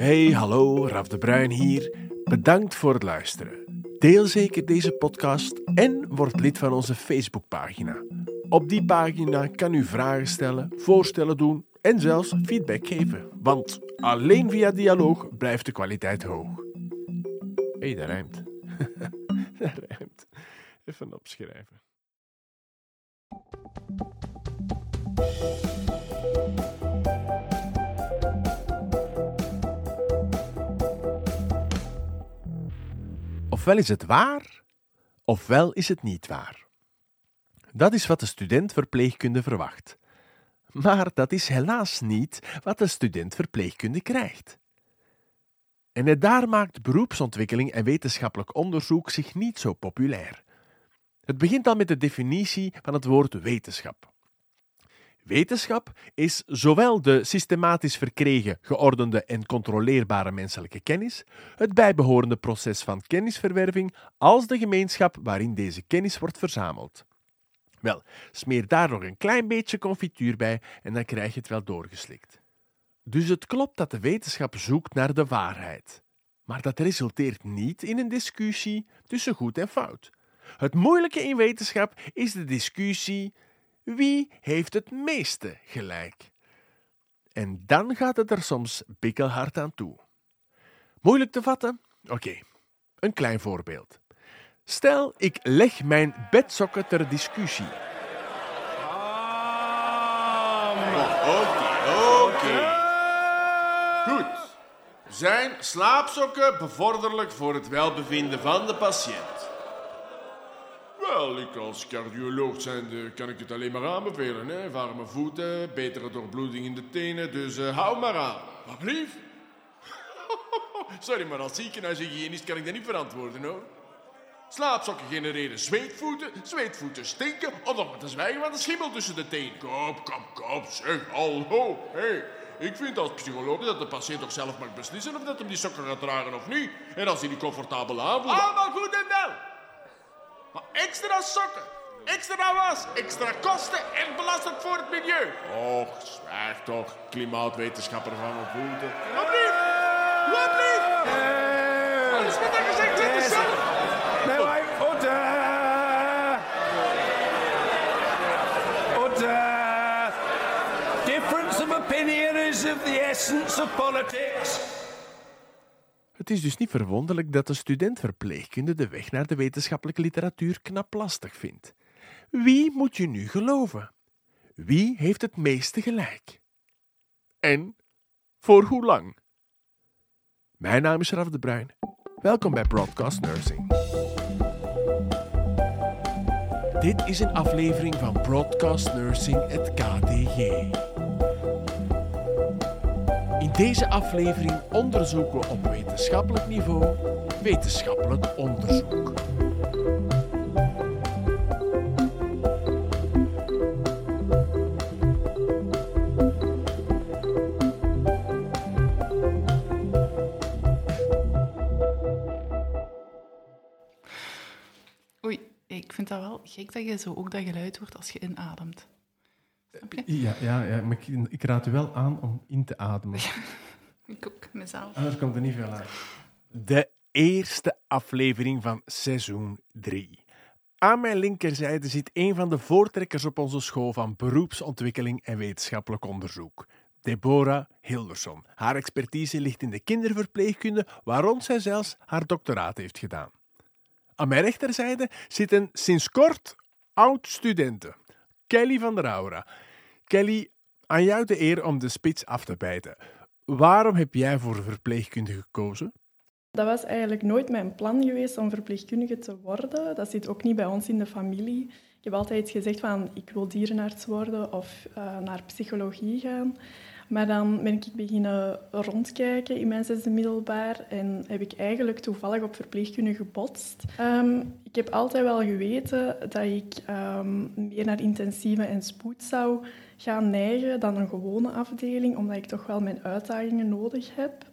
Hey, hallo, Raf de Bruin hier. Bedankt voor het luisteren. Deel zeker deze podcast en word lid van onze Facebookpagina. Op die pagina kan u vragen stellen, voorstellen doen en zelfs feedback geven. Want alleen via dialoog blijft de kwaliteit hoog. Hey, dat rijmt. dat rijmt. Even opschrijven. Ofwel is het waar, ofwel is het niet waar. Dat is wat de student verpleegkunde verwacht. Maar dat is helaas niet wat de student verpleegkunde krijgt. En daar maakt beroepsontwikkeling en wetenschappelijk onderzoek zich niet zo populair. Het begint al met de definitie van het woord wetenschap. Wetenschap is zowel de systematisch verkregen, geordende en controleerbare menselijke kennis, het bijbehorende proces van kennisverwerving, als de gemeenschap waarin deze kennis wordt verzameld. Wel, smeer daar nog een klein beetje confituur bij en dan krijg je het wel doorgeslikt. Dus het klopt dat de wetenschap zoekt naar de waarheid. Maar dat resulteert niet in een discussie tussen goed en fout. Het moeilijke in wetenschap is de discussie wie heeft het meeste gelijk? En dan gaat het er soms bikkelhard aan toe. Moeilijk te vatten? Oké, een klein voorbeeld. Stel, ik leg mijn bedsokken ter discussie. Oké, oké. Goed. Zijn slaapsokken bevorderlijk voor het welbevinden van de patiënt? Ik als cardioloog zijnde kan ik het alleen maar aanbevelen. Hè? Warme voeten, betere doorbloeding in de tenen, dus uh, hou maar aan. Wat blief? Sorry, maar als ziekenhuishygiënist kan ik dat niet verantwoorden hoor. Slaapsokken genereren zweetvoeten, zweetvoeten stinken, om nog maar te zwijgen van de schimmel tussen de tenen. Kop, kop, kop, zeg, hallo, hé. Hey. Ik vind als psycholoog dat de patiënt toch zelf mag beslissen of dat hem die sokken gaat dragen of niet. En als hij die comfortabel aanvoelt... Allemaal goed en wel. Maar extra sokken, extra was, extra kosten en belastend voor het milieu. Och, zwijg toch, klimaatwetenschapper van mijn voeten. Wat lief, wat lief. Alles wat er gezegd is, is zo. Met mijn. Difference of opinion is of the essence of politics. Het is dus niet verwonderlijk dat de student verpleegkunde de weg naar de wetenschappelijke literatuur knap lastig vindt. Wie moet je nu geloven? Wie heeft het meeste gelijk? En voor hoe lang? Mijn naam is Raf de Bruin. Welkom bij Broadcast Nursing. Dit is een aflevering van Broadcast Nursing, het KDG. In deze aflevering onderzoeken we op wetenschappelijk niveau wetenschappelijk onderzoek. Oei, ik vind dat wel gek dat je zo ook dat geluid hoort als je inademt. Ja, ja, ja maar ik, ik raad u wel aan om in te ademen. Ik ook, mezelf. Anders komt er niet veel uit. De eerste aflevering van seizoen 3. Aan mijn linkerzijde zit een van de voortrekkers op onze school van beroepsontwikkeling en wetenschappelijk onderzoek. Deborah Hilderson. Haar expertise ligt in de kinderverpleegkunde, waarom zij zelfs haar doctoraat heeft gedaan. Aan mijn rechterzijde zit een sinds kort oud-studente, Kelly van der Aura. Kelly, aan jou de eer om de spits af te bijten. Waarom heb jij voor verpleegkunde gekozen? Dat was eigenlijk nooit mijn plan geweest om verpleegkundige te worden. Dat zit ook niet bij ons in de familie. Ik heb altijd gezegd van ik wil dierenarts worden of uh, naar psychologie gaan. Maar dan ben ik beginnen rondkijken in mijn zesde middelbaar en heb ik eigenlijk toevallig op verpleegkunde gebotst. Um, ik heb altijd wel geweten dat ik um, meer naar intensieve en spoed zou gaan neigen dan een gewone afdeling, omdat ik toch wel mijn uitdagingen nodig heb.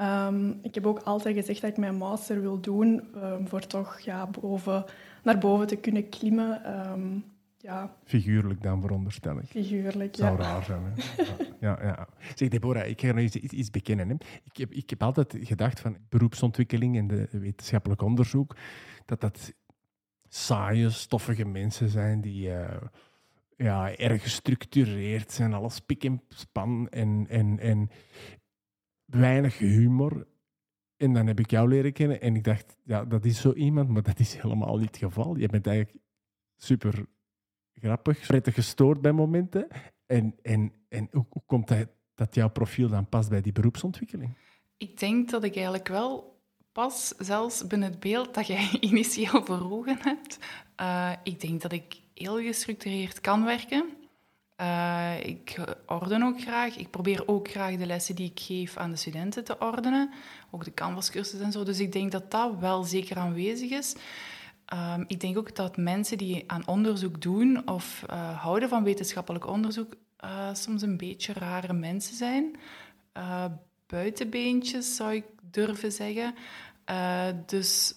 Um, ik heb ook altijd gezegd dat ik mijn master wil doen um, voor toch ja, boven, naar boven te kunnen klimmen. Um, Ja, Figuurlijk dan, veronderstel ik. figuurlijk. Het zou Ja. raar zijn. Hè? Ja, ja, ja. Zeg, Deborah, ik ga nog iets, iets, bekennen. Hè. Ik, heb, ik heb altijd gedacht van beroepsontwikkeling en de wetenschappelijk onderzoek, dat dat saaie, stoffige mensen zijn die eh, ja, erg gestructureerd zijn, alles pik en span en, en, en weinig humor. En dan heb ik jou leren kennen en ik dacht, ja, dat is zo iemand, maar dat is helemaal niet het geval. Je bent eigenlijk super grappig, prettig gestoord bij momenten. En, en, en hoe, hoe komt dat, dat jouw profiel dan past bij die beroepsontwikkeling? Ik denk dat ik eigenlijk wel pas, zelfs binnen het beeld dat jij initieel voor ogen hebt. Eh, ik denk dat ik heel gestructureerd kan werken. Eh, ik orden ook graag. Ik probeer ook graag de lessen die ik geef aan de studenten te ordenen. Ook de canvascursus en zo. Dus ik denk dat dat wel zeker aanwezig is. Ehm, ik denk ook dat mensen die aan onderzoek doen of eh, houden van wetenschappelijk onderzoek eh, soms een beetje rare mensen zijn. Buitenbeentjes zou ik durven zeggen. Dus,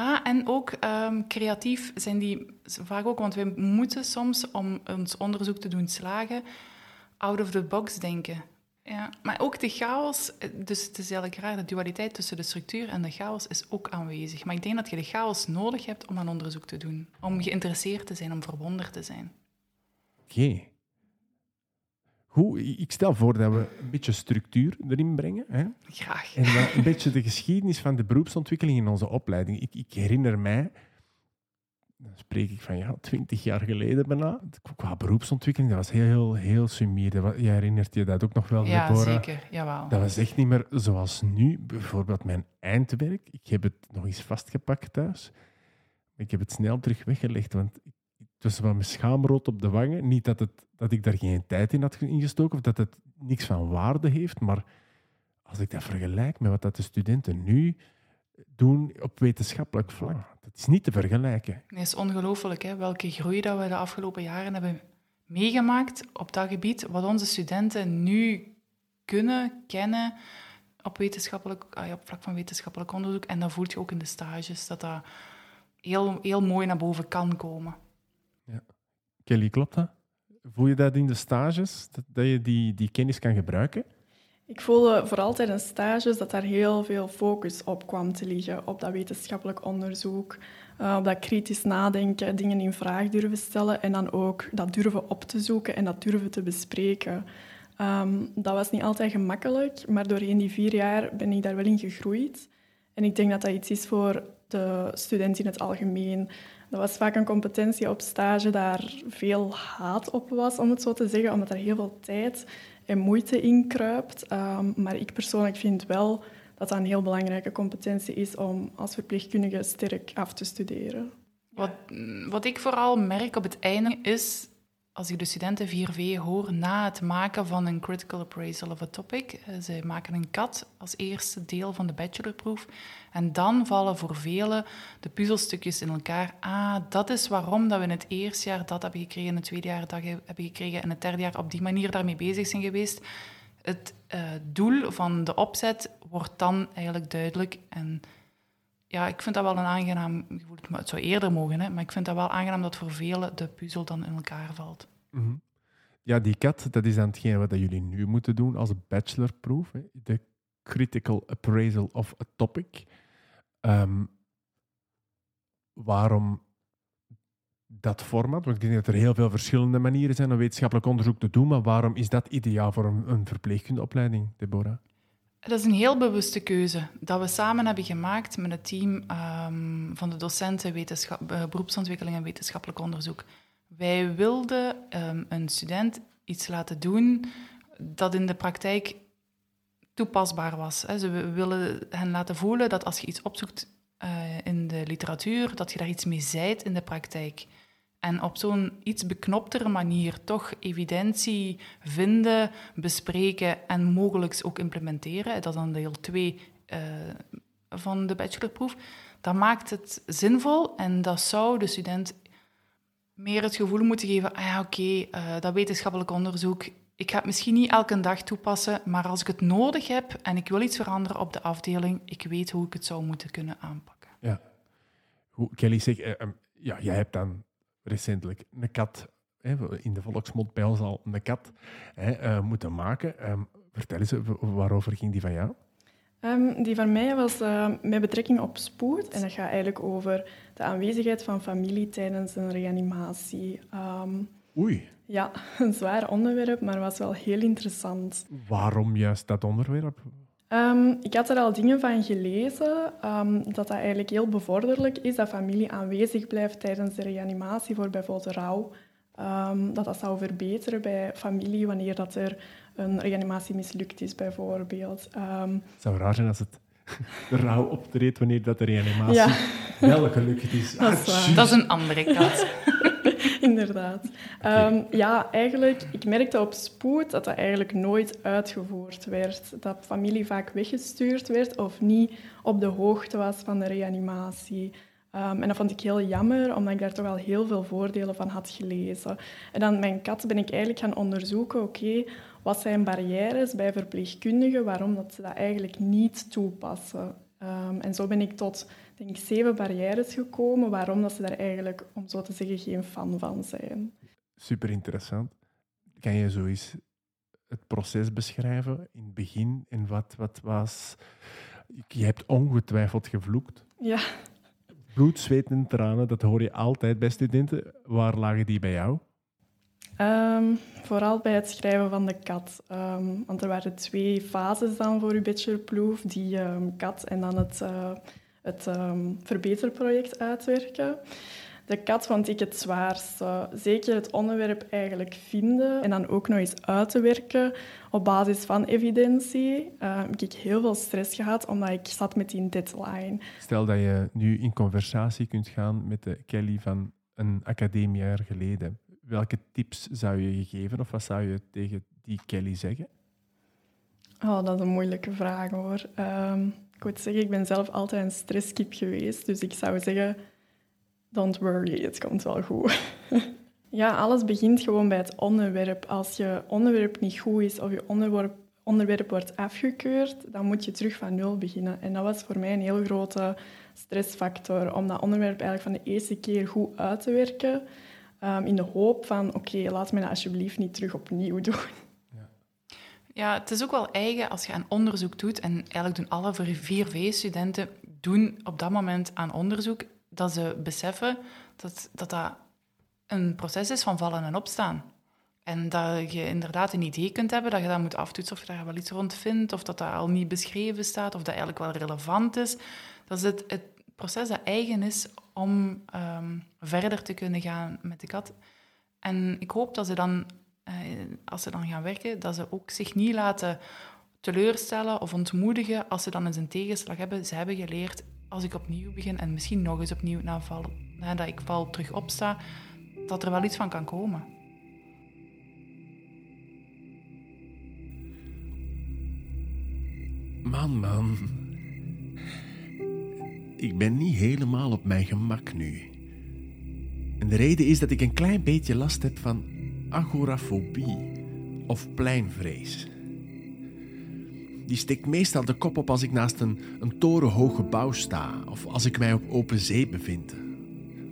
ah, en ook ehm, creatief zijn die vaak ook, want wij moeten soms om ons onderzoek te doen slagen, out of the box denken. Ja, maar ook de chaos, dus het is eigenlijk raar, de dualiteit tussen de structuur en de chaos is ook aanwezig. Maar ik denk dat je de chaos nodig hebt om aan onderzoek te doen. Om geïnteresseerd te zijn, om verwonderd te zijn. Oké. Hoe, ik stel voor dat we een beetje structuur erin brengen. Hè? Graag. En dan een beetje de geschiedenis van de beroepsontwikkeling in onze opleiding. Ik, ik herinner mij, dan spreek ik van ja, twintig jaar geleden bijna, qua beroepsontwikkeling, dat was heel, heel, heel sumier. Jij herinnert je dat ook nog wel, Ja, Deborah? zeker. Jawel. Dat was echt niet meer zoals nu. Bijvoorbeeld mijn eindwerk. Ik heb het nog eens vastgepakt thuis. Ik heb het snel terug weggelegd, want ik- was wel mijn schaamrood op de wangen. Niet dat, het, dat ik daar geen tijd in had ingestoken of dat het niks van waarde heeft, maar als ik dat vergelijk met wat dat de studenten nu doen op wetenschappelijk vlak, dat is niet te vergelijken. Het is ongelooflijk hè, welke groei dat we de afgelopen jaren hebben meegemaakt op dat gebied. Wat onze studenten nu kunnen, kennen op, wetenschappelijk, op vlak van wetenschappelijk onderzoek. En dat voelt je ook in de stages, dat dat heel, heel mooi naar boven kan komen. Kelly, klopt dat? Voel je dat in de stages, dat, dat je die, die kennis kan gebruiken? Ik voelde vooral tijdens stages dat daar heel veel focus op kwam te liggen, op dat wetenschappelijk onderzoek, eh, op dat kritisch nadenken, dingen in vraag durven stellen en dan ook dat durven op te zoeken en dat durven te bespreken. Ehm, dat was niet altijd gemakkelijk, maar doorheen die vier jaar ben ik daar wel in gegroeid. En ik denk dat dat iets is voor de student in het algemeen. Dat was vaak een competentie op stage daar veel haat op was, om het zo te zeggen, omdat er heel veel tijd en moeite in kruipt. Ehm, maar ik persoonlijk vind wel dat dat een heel belangrijke competentie is om als verpleegkundige sterk af te studeren. Wat, wat ik vooral merk op het einde is, als ik de studenten 4V hoor na het maken van een critical appraisal of a topic, eh, ze maken een cut als eerste deel van de bachelorproef en dan vallen voor velen de puzzelstukjes in elkaar. Ah, dat is waarom dat we in het eerste jaar dat hebben gekregen, in het tweede jaar dat hebben gekregen en het derde jaar op die manier daarmee bezig zijn geweest. Het eh, doel van de opzet wordt dan eigenlijk duidelijk en ja, ik vind dat wel een aangenaam gevoel. Het zou eerder mogen, hè, maar ik vind dat wel aangenaam dat voor velen de puzzel dan in elkaar valt. Mhm. Ja, die cat, dat is dan hetgeen wat jullie nu moeten doen als bachelorproef. De critical appraisal of a topic. Ehm, waarom dat format? Want ik denk dat er heel veel verschillende manieren zijn om wetenschappelijk onderzoek te doen, maar waarom is dat ideaal voor een, een verpleegkundeopleiding, Deborah? Dat is een heel bewuste keuze dat we samen hebben gemaakt met het team ehm, van de docenten eh, beroepsontwikkeling en wetenschappelijk onderzoek. Wij wilden ehm, een student iets laten doen dat in de praktijk toepasbaar was. Hè. Ze we willen hen laten voelen dat als je iets opzoekt eh, in de literatuur, dat je daar iets mee zijt in de praktijk. En op zo'n iets beknoptere manier toch evidentie vinden, bespreken en mogelijk ook implementeren. Dat is dan deel 2 van de bachelorproef. Dat maakt het zinvol en dat zou de student meer het gevoel moeten geven, ah ja, oké, eh, dat wetenschappelijk onderzoek, ik ga het misschien niet elke dag toepassen, maar als ik het nodig heb en ik wil iets veranderen op de afdeling, ik weet hoe ik het zou moeten kunnen aanpakken. Hoe, Kelly zegt, eh, ehm, ja, jij hebt dan recentelijk een kat, hè, in de volksmond bij ons al een kat, hè, eh, moeten maken. Ehm, vertel eens, waarover ging die van jou? Ehm, die van mij was eh, met betrekking op spoed. En dat gaat eigenlijk over de aanwezigheid van familie tijdens een reanimatie. Ehm, Oei, ja, een zwaar onderwerp, maar was wel heel interessant. waarom juist dat onderwerp? Ehm, ik had er al dingen van gelezen, ehm, dat dat eigenlijk heel bevorderlijk is, dat familie aanwezig blijft tijdens de reanimatie voor bijvoorbeeld rouw. Ehm, dat dat zou verbeteren bij familie wanneer dat er een reanimatie mislukt is, bijvoorbeeld. Ehm, Het zou raar zijn als het rauw optreedt wanneer dat de reanimatie Ja. wel gelukt is. Dat is waar. Ah, Dat is een andere kat. Inderdaad. Ehm, ja, eigenlijk, ik merkte op spoed dat dat eigenlijk nooit uitgevoerd werd. Dat familie vaak weggestuurd werd of niet op de hoogte was van de reanimatie. Ehm, en dat vond ik heel jammer, omdat ik daar toch al heel veel voordelen van had gelezen. En dan mijn kat ben ik eigenlijk gaan onderzoeken, oké, wat zijn barrières bij verpleegkundigen, waarom dat ze dat eigenlijk niet toepassen. Ehm, en zo ben ik tot, denk ik, zeven barrières gekomen, waarom dat ze daar eigenlijk, om zo te zeggen, geen fan van zijn. Super interessant. Kan je zo eens het proces beschrijven in het begin en wat, wat was. Je hebt ongetwijfeld gevloekt. Ja, Bloed, zweet en tranen, dat hoor je altijd bij studenten. Waar lagen die bij jou? Ehm, vooral bij het schrijven van de kat. Ehm, want er waren twee fases dan voor uw bachelorproef. Die ehm, kat en dan het, eh, het verbeterproject uitwerken. De kat vond ik het zwaarste. Zeker het onderwerp eigenlijk vinden en dan ook nog eens uit te werken op basis van evidentie. Ik heb heel veel stress gehad omdat ik zat met die deadline. Stel dat je nu in conversatie kunt gaan met de Kelly van een academiejaar geleden. Welke tips zou je geven of wat zou je tegen die Kelly zeggen? Oh, dat is een moeilijke vraag hoor. Ehm, ik moet zeggen, ik ben zelf altijd een stresskip geweest. Dus ik zou zeggen, don't worry, het komt wel goed. ja, alles begint gewoon bij het onderwerp. Als je onderwerp niet goed is of je onderwerp, onderwerp wordt afgekeurd, dan moet je terug van nul beginnen. En dat was voor mij een heel grote stressfactor, om dat onderwerp eigenlijk van de eerste keer goed uit te werken. Ehm, in de hoop van, oké, laat me dat alsjeblieft niet terug opnieuw doen. Ja, het is ook wel eigen als je een onderzoek doet, en eigenlijk doen alle 4V-studenten doen op dat moment aan onderzoek, dat ze beseffen dat, dat dat een proces is van vallen en opstaan. En dat je inderdaad een idee kunt hebben, dat je dat moet aftoetsen of je daar wel iets rond vindt, of dat dat al niet beschreven staat, of dat eigenlijk wel relevant is. Dat is het, het proces dat eigen is om ehm, verder te kunnen gaan met de kat. En ik hoop dat ze dan, eh, als ze dan gaan werken, dat ze ook zich niet laten teleurstellen of ontmoedigen als ze dan eens een tegenslag hebben. Ze hebben geleerd, als ik opnieuw begin en misschien nog eens opnieuw naval, nadat ik val terug opsta, dat er wel iets van kan komen. Man, man. Ik ben niet helemaal op mijn gemak nu. En de reden is dat ik een klein beetje last heb van agorafobie of pleinvrees. Die steekt meestal de kop op als ik naast een, een torenhoog gebouw sta of als ik mij op open zee bevind.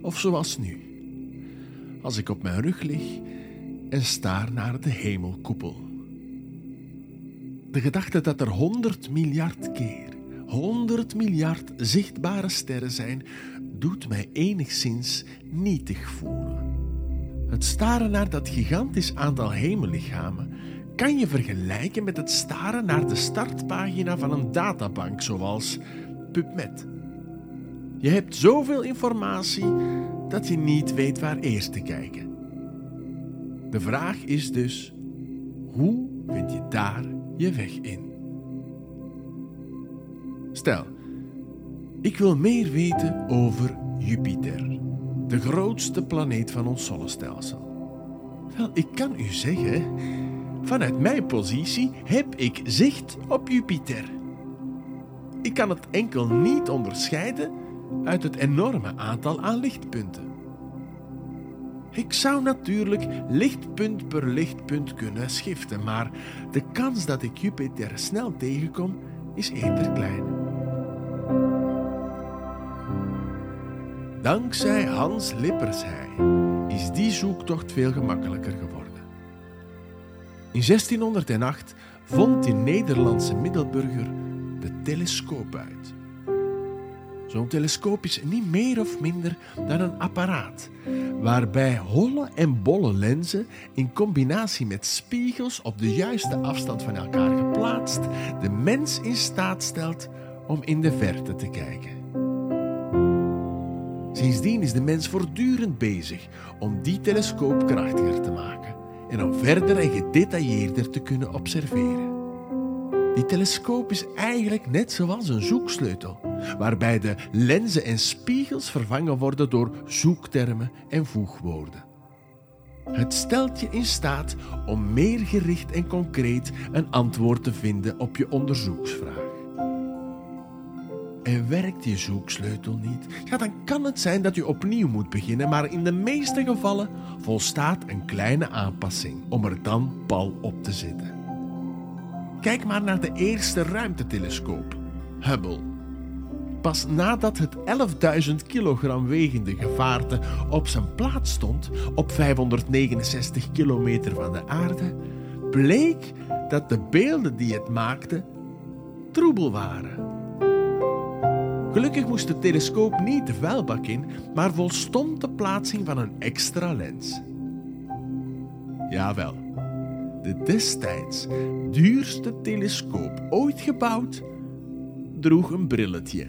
Of zoals nu. Als ik op mijn rug lig en staar naar de hemelkoepel. De gedachte dat er 100 miljard keer, 100 miljard zichtbare sterren zijn, doet mij enigszins nietig voelen. Het staren naar dat gigantisch aantal hemellichamen kan je vergelijken met het staren naar de startpagina van een databank zoals PubMed. Je hebt zoveel informatie dat je niet weet waar eerst te kijken. De vraag is dus: hoe vind je daar je weg in? Stel, ik wil meer weten over Jupiter, de grootste planeet van ons zonnestelsel. Wel, ik kan u zeggen, vanuit mijn positie heb ik zicht op Jupiter. Ik kan het enkel niet onderscheiden uit het enorme aantal aan lichtpunten. Ik zou natuurlijk lichtpunt per lichtpunt kunnen schiften, maar de kans dat ik Jupiter snel tegenkom is eerder klein. Dankzij Hans Lippershey is die zoektocht veel gemakkelijker geworden. In 1608 vond die Nederlandse middelburger de telescoop uit. Zo'n telescoop is niet meer of minder dan een apparaat waarbij holle en bolle lenzen in combinatie met spiegels op de juiste afstand van elkaar geplaatst de mens in staat stelt om in de verte te kijken. Sindsdien is de mens voortdurend bezig om die telescoop krachtiger te maken en om verder en gedetailleerder te kunnen observeren. Die telescoop is eigenlijk net zoals een zoeksleutel, waarbij de lenzen en spiegels vervangen worden door zoektermen en voegwoorden. Het stelt je in staat om meer gericht en concreet een antwoord te vinden op je onderzoeksvraag. En werkt je zoeksleutel niet, ja, dan kan het zijn dat je opnieuw moet beginnen, maar in de meeste gevallen volstaat een kleine aanpassing om er dan pal op te zitten. Kijk maar naar de eerste ruimtetelescoop, Hubble. Pas nadat het 11.000 kilogram wegende gevaarte op zijn plaats stond, op 569 kilometer van de aarde, bleek dat de beelden die het maakte troebel waren. Gelukkig moest de telescoop niet de vuilbak in, maar volstond de plaatsing van een extra lens. Jawel, de destijds duurste telescoop ooit gebouwd droeg een brilletje.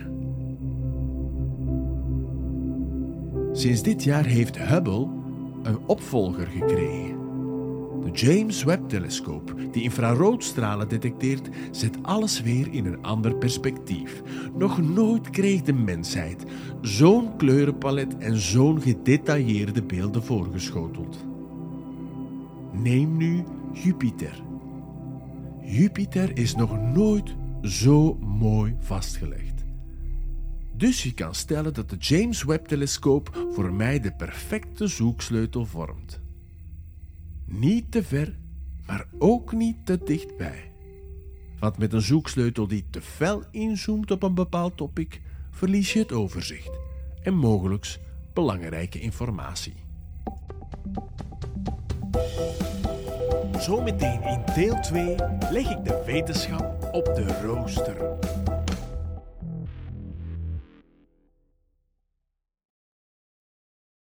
Sinds dit jaar heeft Hubble een opvolger gekregen. De James Webb-telescoop, die infraroodstralen detecteert, zet alles weer in een ander perspectief. Nog nooit kreeg de mensheid zo'n kleurenpalet en zo'n gedetailleerde beelden voorgeschoteld. Neem nu Jupiter. Jupiter is nog nooit zo mooi vastgelegd. Dus je kan stellen dat de James Webb-telescoop voor mij de perfecte zoeksleutel vormt. Niet te ver, maar ook niet te dichtbij. Want met een zoeksleutel die te fel inzoomt op een bepaald topic, verlies je het overzicht en mogelijk belangrijke informatie. Zometeen in deel 2 leg ik de wetenschap op de rooster.